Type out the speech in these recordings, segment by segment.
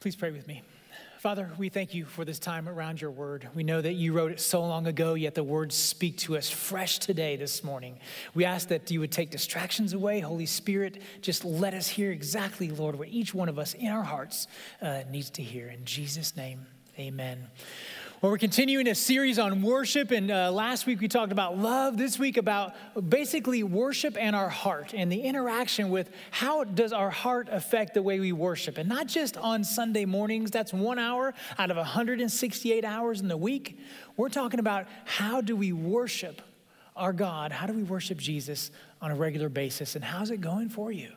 Please pray with me. Father, we thank you for this time around your word. We know that you wrote it so long ago, yet the words speak to us fresh today, this morning. We ask that you would take distractions away. Holy Spirit, just let us hear exactly, Lord, what each one of us in our hearts uh, needs to hear. In Jesus' name, amen. Well, we're continuing a series on worship, and uh, last week we talked about love. This week about basically worship and our heart and the interaction with how does our heart affect the way we worship, and not just on Sunday mornings. That's one hour out of 168 hours in the week. We're talking about how do we worship our God? How do we worship Jesus on a regular basis, and how's it going for you?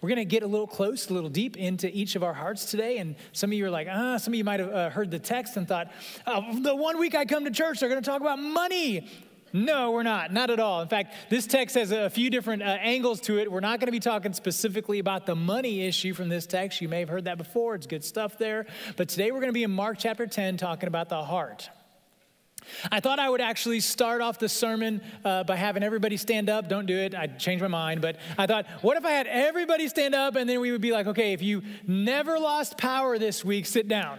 We're going to get a little close, a little deep into each of our hearts today. And some of you are like, ah, some of you might have uh, heard the text and thought, oh, the one week I come to church, they're going to talk about money. No, we're not. Not at all. In fact, this text has a few different uh, angles to it. We're not going to be talking specifically about the money issue from this text. You may have heard that before. It's good stuff there. But today we're going to be in Mark chapter 10 talking about the heart. I thought I would actually start off the sermon uh, by having everybody stand up. Don't do it. I changed my mind. But I thought, what if I had everybody stand up and then we would be like, okay, if you never lost power this week, sit down.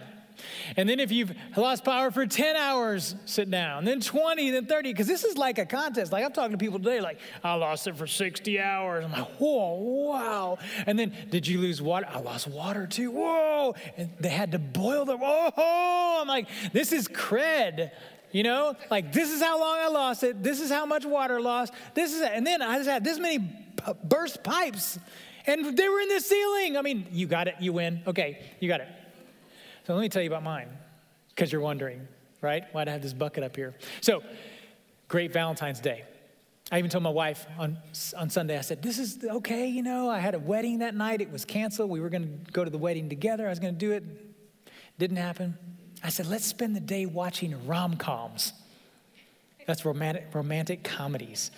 And then if you've lost power for 10 hours, sit down. Then 20, then 30, because this is like a contest. Like I'm talking to people today, like, I lost it for 60 hours. I'm like, whoa, wow. And then, did you lose water? I lost water too. Whoa. And they had to boil the, whoa. I'm like, this is cred. You know, like this is how long I lost it. This is how much water lost. This is, and then I just had this many burst pipes, and they were in the ceiling. I mean, you got it. You win. Okay, you got it. So let me tell you about mine, because you're wondering, right? Why'd I have this bucket up here? So, great Valentine's Day. I even told my wife on, on Sunday, I said, This is okay, you know. I had a wedding that night. It was canceled. We were going to go to the wedding together. I was going to do it. Didn't happen. I said, let's spend the day watching rom coms. That's romantic, romantic comedies.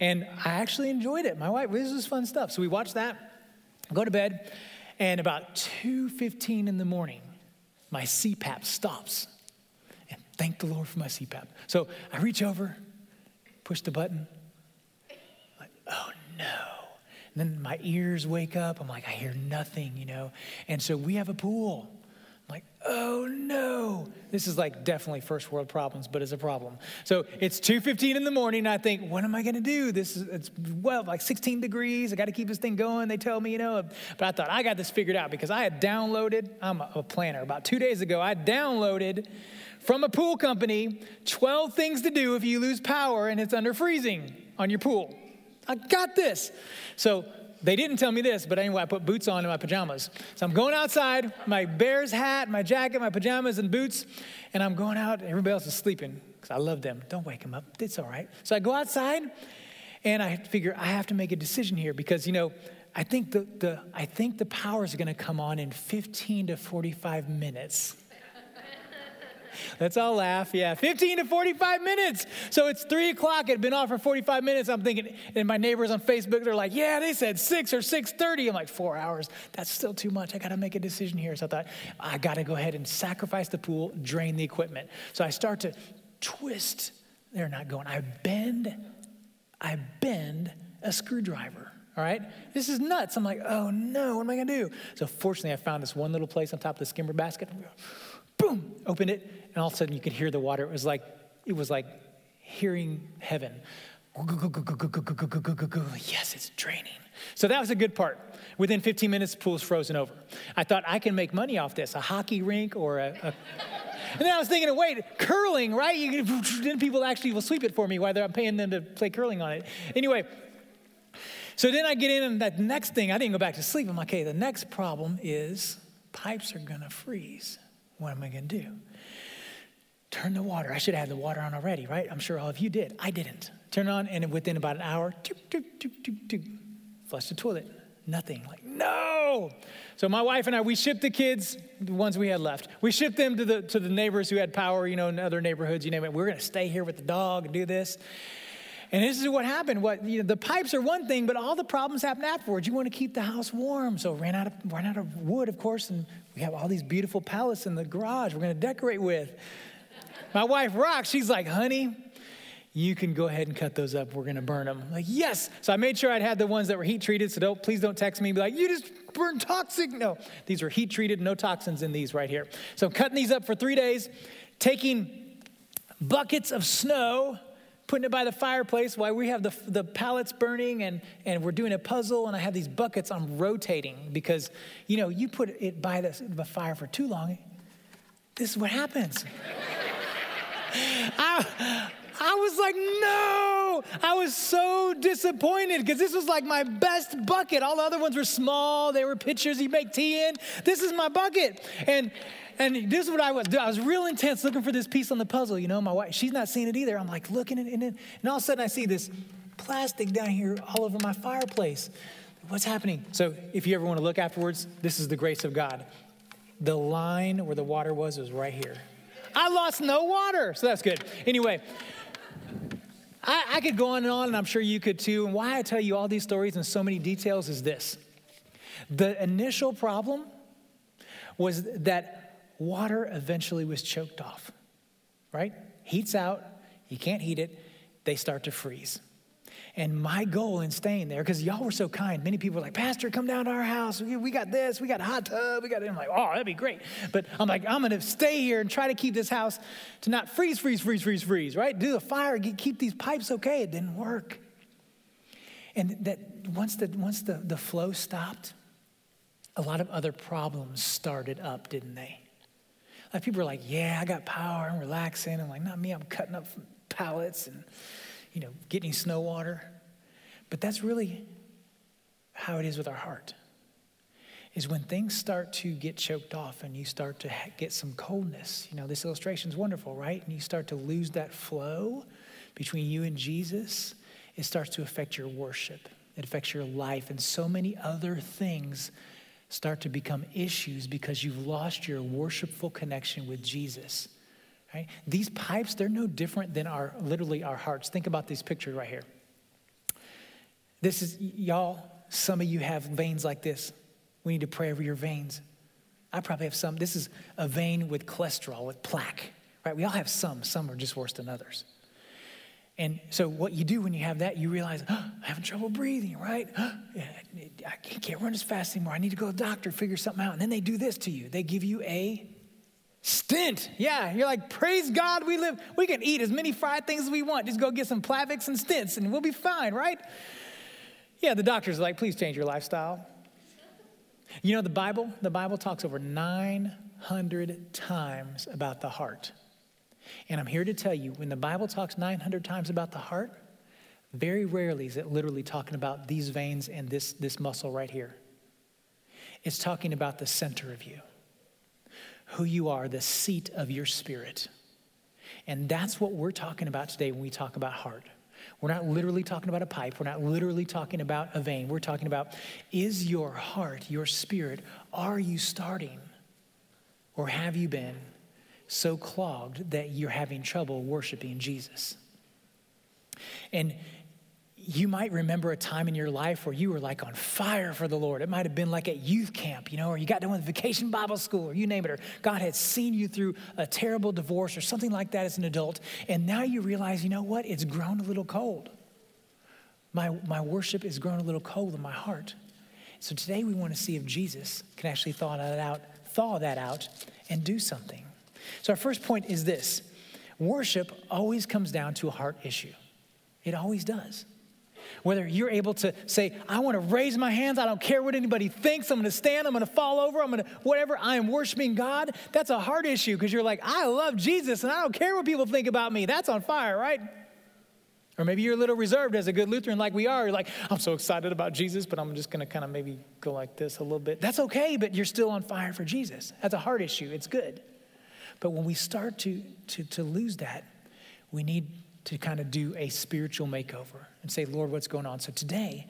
And I actually enjoyed it. My wife, this was fun stuff. So we watched that, go to bed, and about 2.15 in the morning, my CPAP stops. And thank the Lord for my CPAP. So I reach over, push the button, like, oh no. And then my ears wake up. I'm like, I hear nothing, you know. And so we have a pool like, oh no. This is like definitely first world problems, but it's a problem. So it's 2.15 in the morning, and I think, what am I gonna do? This is, it's well, like 16 degrees. I gotta keep this thing going. They tell me, you know. But I thought, I got this figured out because I had downloaded, I'm a, a planner. About two days ago, I downloaded from a pool company 12 things to do if you lose power and it's under freezing on your pool. I got this. So they didn't tell me this, but anyway, I put boots on in my pajamas. So I'm going outside, my Bears hat, my jacket, my pajamas, and boots, and I'm going out. Everybody else is sleeping because I love them. Don't wake them up. It's all right. So I go outside, and I figure I have to make a decision here because, you know, I think the, the, I think the power is going to come on in 15 to 45 minutes. Let's all laugh. Yeah, 15 to 45 minutes. So it's three o'clock. It had been off for 45 minutes. I'm thinking, and my neighbors on Facebook, they're like, yeah, they said six or 6.30. I'm like, four hours. That's still too much. I got to make a decision here. So I thought, I got to go ahead and sacrifice the pool, drain the equipment. So I start to twist. They're not going. I bend, I bend a screwdriver. All right? This is nuts. I'm like, oh no, what am I gonna do? So fortunately, I found this one little place on top of the skimmer basket. Boom, opened it, and all of a sudden you could hear the water. It was like, it was like hearing heaven. Yes, it's draining. So that was a good part. Within 15 minutes, the pool's frozen over. I thought I can make money off this, a hockey rink or a. a... and then I was thinking, wait, curling, right? You, then people actually will sweep it for me while I'm paying them to play curling on it. Anyway, so then I get in, and that next thing, I didn't go back to sleep. I'm like, okay, the next problem is pipes are gonna freeze. What am I gonna do? Turn the water. I should have had the water on already, right? I'm sure all of you did. I didn't. Turn on, and within about an hour, flush the toilet. Nothing. Like, no. So my wife and I, we shipped the kids, the ones we had left. We shipped them to the to the neighbors who had power, you know, in other neighborhoods, you name it. We're gonna stay here with the dog and do this. And this is what happened. What you know, the pipes are one thing, but all the problems happen afterwards. You want to keep the house warm, so ran out of ran out of wood, of course, and we have all these beautiful pallets in the garage. We're going to decorate with. My wife rocks. She's like, honey, you can go ahead and cut those up. We're going to burn them. I'm like, yes. So I made sure I'd had the ones that were heat treated. So don't, please don't text me and be like, you just super toxic. No, these are heat treated, no toxins in these right here. So I'm cutting these up for three days, taking buckets of snow putting it by the fireplace while we have the, the pallets burning and, and we're doing a puzzle and i have these buckets i'm rotating because you know you put it by the, the fire for too long this is what happens I, I was like, no. I was so disappointed because this was like my best bucket. All the other ones were small, they were pitchers you make tea in. This is my bucket. And and this is what I was doing. I was real intense looking for this piece on the puzzle. You know, my wife, she's not seeing it either. I'm like looking at it, and, and all of a sudden I see this plastic down here all over my fireplace. What's happening? So, if you ever want to look afterwards, this is the grace of God. The line where the water was was right here. I lost no water, so that's good. Anyway, I, I could go on and on, and I'm sure you could too. And why I tell you all these stories in so many details is this the initial problem was that water eventually was choked off, right? Heats out, you can't heat it, they start to freeze. And my goal in staying there, because y'all were so kind, many people were like, Pastor, come down to our house. We, got this, we got a hot tub, we got it. I'm like, oh, that'd be great. But I'm like, I'm to stay here and try to keep this house to not freeze, freeze, freeze, freeze, freeze, right? Do the fire, keep these pipes okay. It didn't work. And that once the, once the, the flow stopped, a lot of other problems started up, didn't they? Like people were like, yeah, I got power, I'm relaxing. I'm like, not me, I'm cutting up pallets and you know, getting snow water. But that's really how it is with our heart. Is when things start to get choked off and you start to get some coldness. You know, this illustration is wonderful, right? And you start to lose that flow between you and Jesus, it starts to affect your worship. It affects your life, and so many other things start to become issues because you've lost your worshipful connection with Jesus. Right? These pipes, they're no different than our literally our hearts. Think about this picture right here. This is y'all, some of you have veins like this. We need to pray over your veins. I probably have some. This is a vein with cholesterol, with plaque. Right? We all have some. Some are just worse than others. And so, what you do when you have that, you realize, oh, I'm having trouble breathing, right? Oh, I can't run as fast anymore. I need to go to the doctor, figure something out. And then they do this to you they give you a Stint. Yeah, you're like, praise God, we live, we can eat as many fried things as we want. Just go get some Plavix and stints and we'll be fine, right? Yeah, the doctor's are like, please change your lifestyle. You know, the Bible, the Bible talks over 900 times about the heart. And I'm here to tell you, when the Bible talks 900 times about the heart, very rarely is it literally talking about these veins and this, this muscle right here. It's talking about the center of you who you are, the seat of your spirit. And that's what we're talking about today when we talk about heart. We're not literally talking about a pipe. We're not literally talking about a vein. We're talking about is your heart, your spirit, are you starting or have you been so clogged that you're having trouble worshiping Jesus? And you might remember a time in your life where you were like on fire for the Lord. It might have been like at youth camp, you know, or you got done with vacation Bible school, or you name it, or God had seen you through a terrible divorce or something like that as an adult. And now you realize, you know what? It's grown a little cold. My, my worship is grown a little cold in my heart. So today we want to see if Jesus can actually thaw that out, thaw that out, and do something. So our first point is this worship always comes down to a heart issue. It always does. Whether you're able to say, I want to raise my hands, I don't care what anybody thinks, I'm going to stand, I'm going to fall over, I'm going to whatever, I am worshiping God. That's a hard issue because you're like, I love Jesus and I don't care what people think about me. That's on fire, right? Or maybe you're a little reserved as a good Lutheran, like we are. You're like, I'm so excited about Jesus, but I'm just going to kind of maybe go like this a little bit. That's okay, but you're still on fire for Jesus. That's a hard issue. It's good. But when we start to, to, to lose that, we need to kind of do a spiritual makeover and say, Lord, what's going on? So today,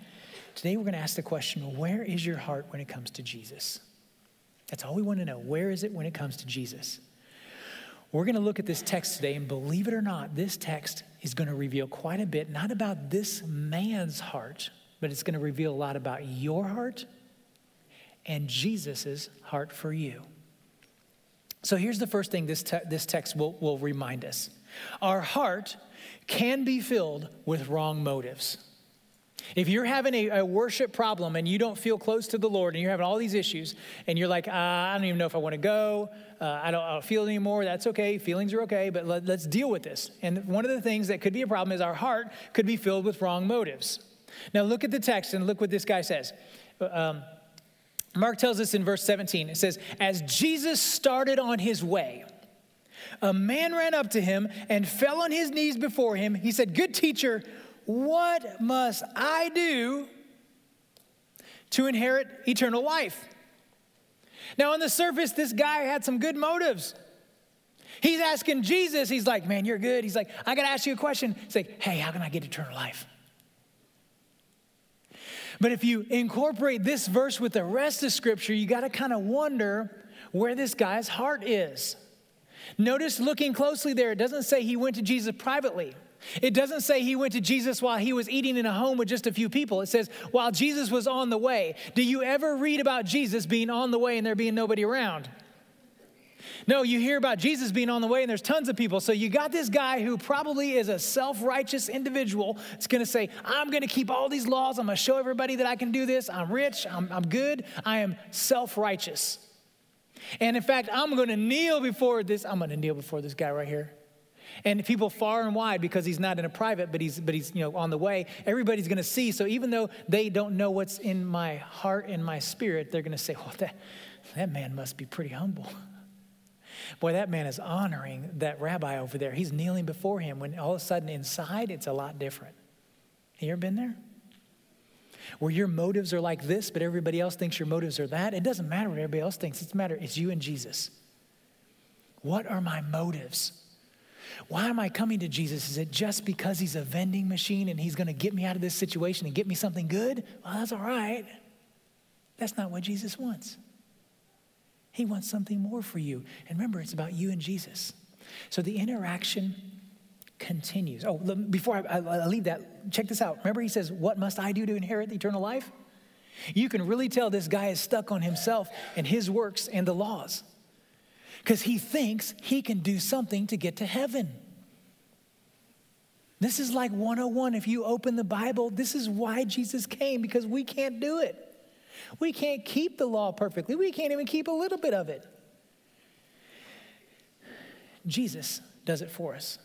today we're going to ask the question, where is your heart when it comes to Jesus? That's all we want to know. Where is it when it comes to Jesus? We're going to look at this text today, and believe it or not, this text is going to reveal quite a bit, not about this man's heart, but it's going to reveal a lot about your heart and Jesus' heart for you. So here's the first thing this, te- this text will, will remind us our heart can be filled with wrong motives. If you're having a, a, worship problem and you don't feel close to the Lord and you're having all these issues and you're like, uh, I don't even know if I want to go, uh, I, don't, I, don't, feel anymore, that's okay. Feelings are okay, but let, let's deal with this. And one of the things that could be a problem is our heart could be filled with wrong motives. Now, look at the text and look what this guy says. Um, Mark tells us in verse 17, it says, As Jesus started on his way, a man ran up to him and fell on his knees before him. He said, Good teacher, what must I do to inherit eternal life? Now, on the surface, this guy had some good motives. He's asking Jesus, he's like, Man, you're good. He's like, I got to ask you a question. He's like, Hey, how can I get eternal life? But if you incorporate this verse with the rest of Scripture, you got to kind of wonder where this guy's heart is. Notice looking closely there, it doesn't say he went to Jesus privately. It doesn't say he went to Jesus while he was eating in a home with just a few people. It says while Jesus was on the way. Do you ever read about Jesus being on the way and there being nobody around? No, you hear about Jesus being on the way and there's tons of people. So you got this guy who probably is a self righteous individual. It's going to say, I'm going to keep all these laws. I'm going to show everybody that I can do this. I'm rich. I'm, I'm good. I am self righteous. And in fact, I'm going to kneel before this. I'm going to kneel before this guy right here. And people far and wide, because he's not in a private, but he's, but he's you know, on the way, everybody's going to see. So even though they don't know what's in my heart and my spirit, they're going to say, well, that, that man must be pretty humble. Boy, that man is honoring that rabbi over there. He's kneeling before him when all of a sudden inside it's a lot different. You ever been there? Where your motives are like this, but everybody else thinks your motives are that. It doesn't matter what everybody else thinks. It's matter. It's you and Jesus. What are my motives? Why am I coming to Jesus? Is it just because he's a vending machine and he's going to get me out of this situation and get me something good? Well, that's all right. That's not what Jesus wants. He wants something more for you. And remember, it's about you and Jesus. So the interaction continues. Oh, before I, I, I leave that, check this out. Remember, he says, What must I do to inherit eternal life? You can really tell this guy is stuck on himself and his works and the laws because he thinks he can do something to get to heaven. This is like 101. If you open the Bible, this is why Jesus came because we can't do it. We can't keep the law perfectly, we can't even keep a little bit of it. Jesus does it for us.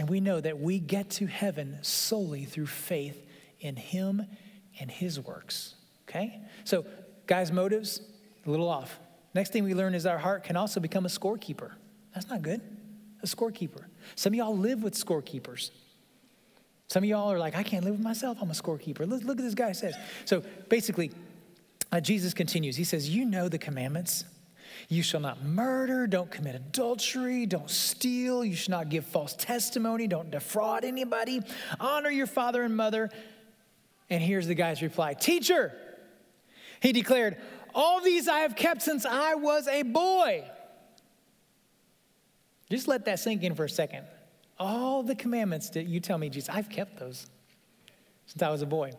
And we know that we get to heaven solely through faith in Him and His works. Okay? So, guys' motives, a little off. Next thing we learn is our heart can also become a scorekeeper. That's not good. A scorekeeper. Some of y'all live with scorekeepers. Some of y'all are like, I can't live with myself. I'm a scorekeeper. Look, look at this guy says. So basically, uh, Jesus continues. He says, You know the commandments. You shall not murder, don't commit adultery, don't steal, you should not give false testimony, don't defraud anybody, honor your father and mother. And here's the guy's reply Teacher, he declared, all these I have kept since I was a boy. Just let that sink in for a second. All the commandments that you tell me, Jesus, I've kept those since I was a boy.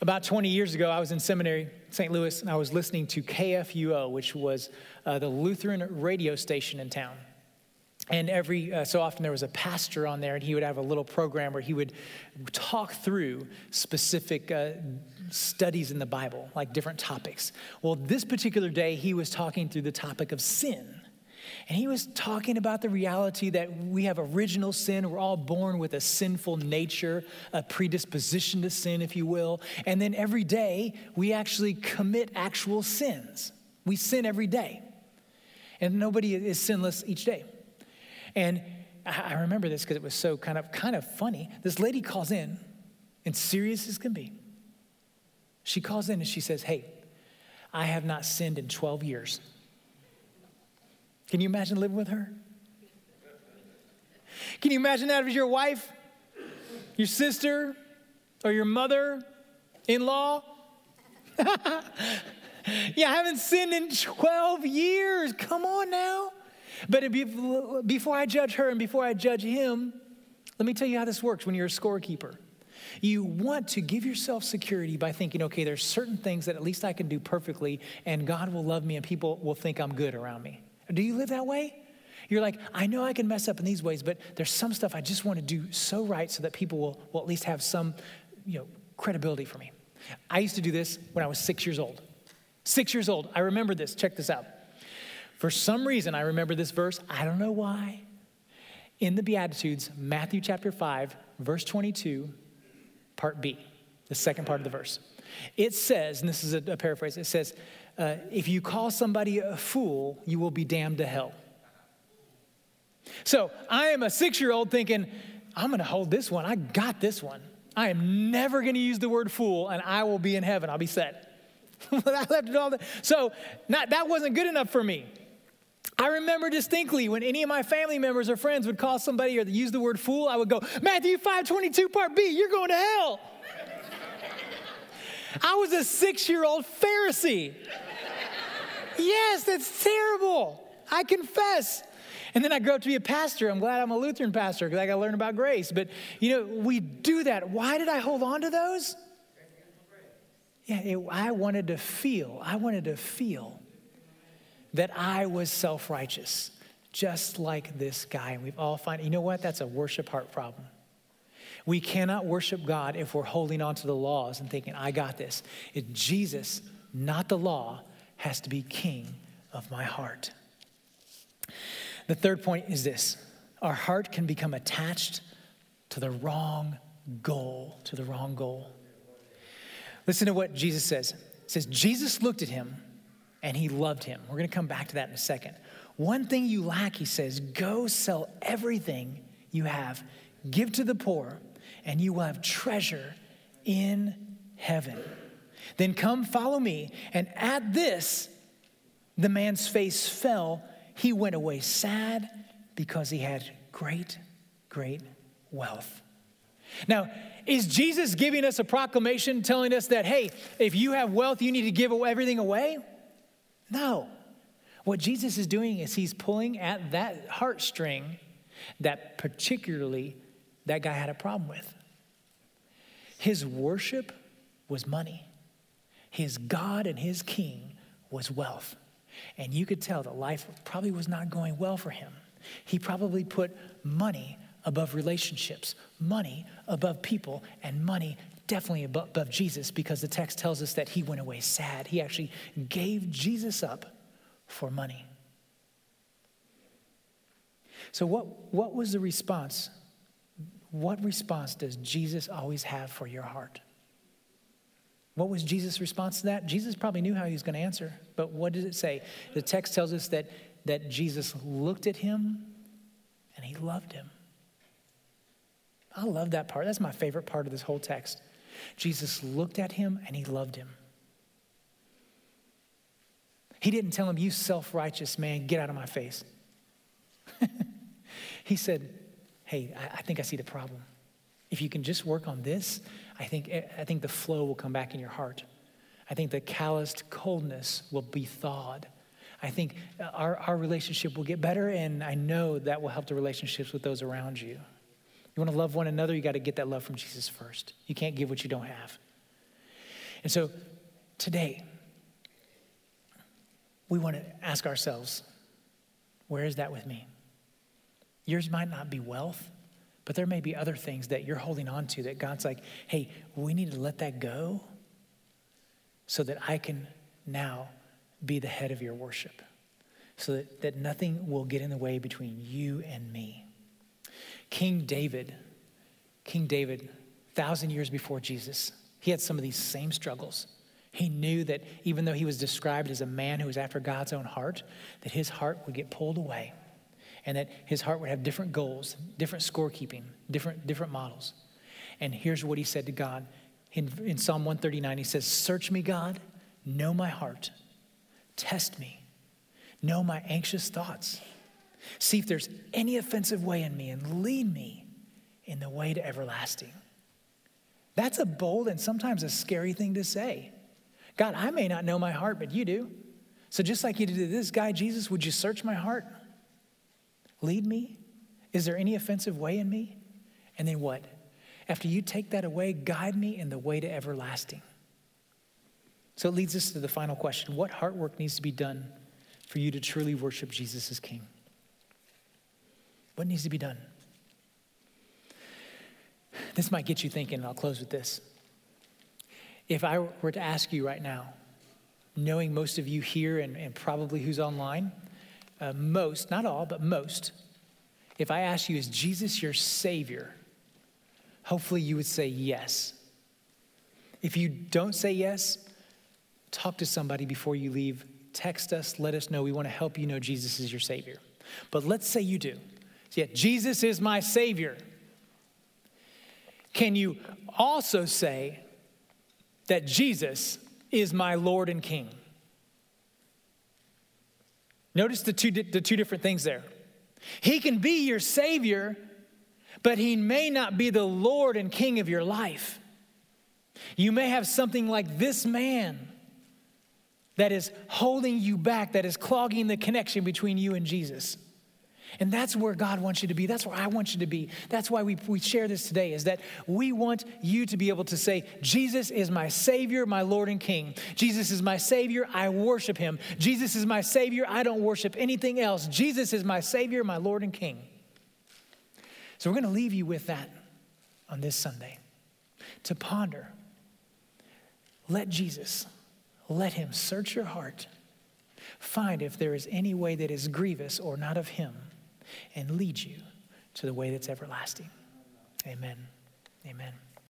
About 20 years ago, I was in seminary, St. Louis, and I was listening to KFUO, which was uh, the Lutheran radio station in town. And every uh, so often there was a pastor on there, and he would have a little program where he would talk through specific uh, studies in the Bible, like different topics. Well, this particular day, he was talking through the topic of sin. And he was talking about the reality that we have original sin. We're all born with a sinful nature, a predisposition to sin, if you will. And then every day, we actually commit actual sins. We sin every day. And nobody is sinless each day. And I remember this because it was so kind of kind of funny. This lady calls in, and serious as can be. She calls in and she says, Hey, I have not sinned in 12 years. Can you imagine living with her? Can you imagine that as your wife, your sister, or your mother in law? yeah, I haven't sinned in 12 years. Come on now. But before I judge her and before I judge him, let me tell you how this works when you're a scorekeeper. You want to give yourself security by thinking, okay, there's certain things that at least I can do perfectly, and God will love me and people will think I'm good around me. Do you live that way? You're like, I know I can mess up in these ways, but there's some stuff I just want to do so right so that people will, will at least have some, you know, credibility for me. I used to do this when I was six years old. Six years old. I remember this. Check this out. For some reason, I remember this verse. I don't know why. In the Beatitudes, Matthew chapter 5, verse 22, part B, the second part of the verse. It says, and this is a, a paraphrase, it says, uh, if you call somebody a fool, you will be damned to hell. So I am a six year old thinking, I'm going to hold this one. I got this one. I am never going to use the word fool, and I will be in heaven. I'll be set. I left it all there. So not, that wasn't good enough for me. I remember distinctly when any of my family members or friends would call somebody or use the word fool, I would go, Matthew 5 22, part B, you're going to hell. I was a six year old Pharisee. Yes, that's terrible. I confess. And then I grew up to be a pastor. I'm glad I'm a Lutheran pastor because I got to learn about grace. But, you know, we do that. Why did I hold on to those? Yeah, it, I wanted to feel, I wanted to feel that I was self righteous, just like this guy. And we've all find, you know what? That's a worship heart problem. We cannot worship God if we're holding on to the laws and thinking, I got this. It's Jesus, not the law, has to be king of my heart. The third point is this our heart can become attached to the wrong goal, to the wrong goal. Listen to what Jesus says. It says, Jesus looked at him and he loved him. We're going to come back to that in a second. One thing you lack, he says, go sell everything you have, give to the poor, and you will have treasure in heaven. Then come follow me. And at this, the man's face fell. He went away sad because he had great, great wealth. Now, is Jesus giving us a proclamation telling us that, hey, if you have wealth, you need to give everything away? No. What Jesus is doing is he's pulling at that heartstring that particularly that guy had a problem with. His worship was money, his God and his king was wealth. And you could tell that life probably was not going well for him. He probably put money above relationships, money above people, and money definitely above, above, Jesus because the text tells us that he went away sad. He actually gave Jesus up for money. So, what, what was the response? What response does Jesus always have for your heart? What was Jesus' response to that? Jesus probably knew how he was going to answer, but what does it say? The text tells us that, that Jesus looked at him and he loved him. I love that part. That's my favorite part of this whole text. Jesus looked at him and he loved him. He didn't tell him, You self righteous man, get out of my face. he said, Hey, I, think I see the problem. If you can just work on this, I think, eh, I think the flow will come back in your heart. I think the calloused coldness will be thawed. I think eh, our, our relationship will get better, and I know that will help the relationships with those around you. You want to love one another, you got to get that love from Jesus first. You can't give what you don't have. And so today, we want to ask ourselves, where is that with me? Yours might not be wealth, but there may be other things that you're holding on to that God's like, hey, we need to let that go so that I can now be the head of your worship, so that, that nothing will get in the way between you and me. King David, King David, thousand years before Jesus, he had some of these same struggles. He knew that even though he was described as a man who was after God's own heart, that his heart would get pulled away and that his heart would have different goals, different scorekeeping, different, different models. And here's what he said to God. In, in Psalm 139, he says, Search me, God, know my heart, test me, know my anxious thoughts. See if there's any offensive way in me and lead me in the way to everlasting. That's a bold and sometimes a scary thing to say. God, I may not know my heart, but you do. So just like you did this guy, Jesus, would you search my heart? Lead me? Is there any offensive way in me? And then what? After you take that away, guide me in the way to everlasting. So it leads us to the final question What heart work needs to be done for you to truly worship Jesus as King? What needs to be done? This might get you thinking, and I'll close with this. If I were to ask you right now, knowing most of you here and, and probably who's online, uh, most, not all, but most, if I ask you, is Jesus your Savior? Hopefully you would say yes. If you don't say yes, talk to somebody before you leave. Text us, let us know. We want to help you know Jesus is your Savior. But let's say you do. Yeah, Jesus is my Savior. Can you also say that Jesus is my Lord and King? Notice the two, the two different things there. He can be your Savior, but He may not be the Lord and King of your life. You may have something like this man that is holding you back, that is clogging the connection between you and Jesus. And that's where God wants you to be. That's where I want you to be. That's why we, we share this today, is that we want you to be able to say, Jesus is my Savior, my Lord and King. Jesus is my Savior, I worship Him. Jesus is my Savior, I don't worship anything else. Jesus is my Savior, my Lord and King. So we're going to leave you with that on this Sunday to ponder. Let Jesus, let Him search your heart, find if there is any way that is grievous or not of Him, and lead you to the way that's everlasting. Amen. Amen.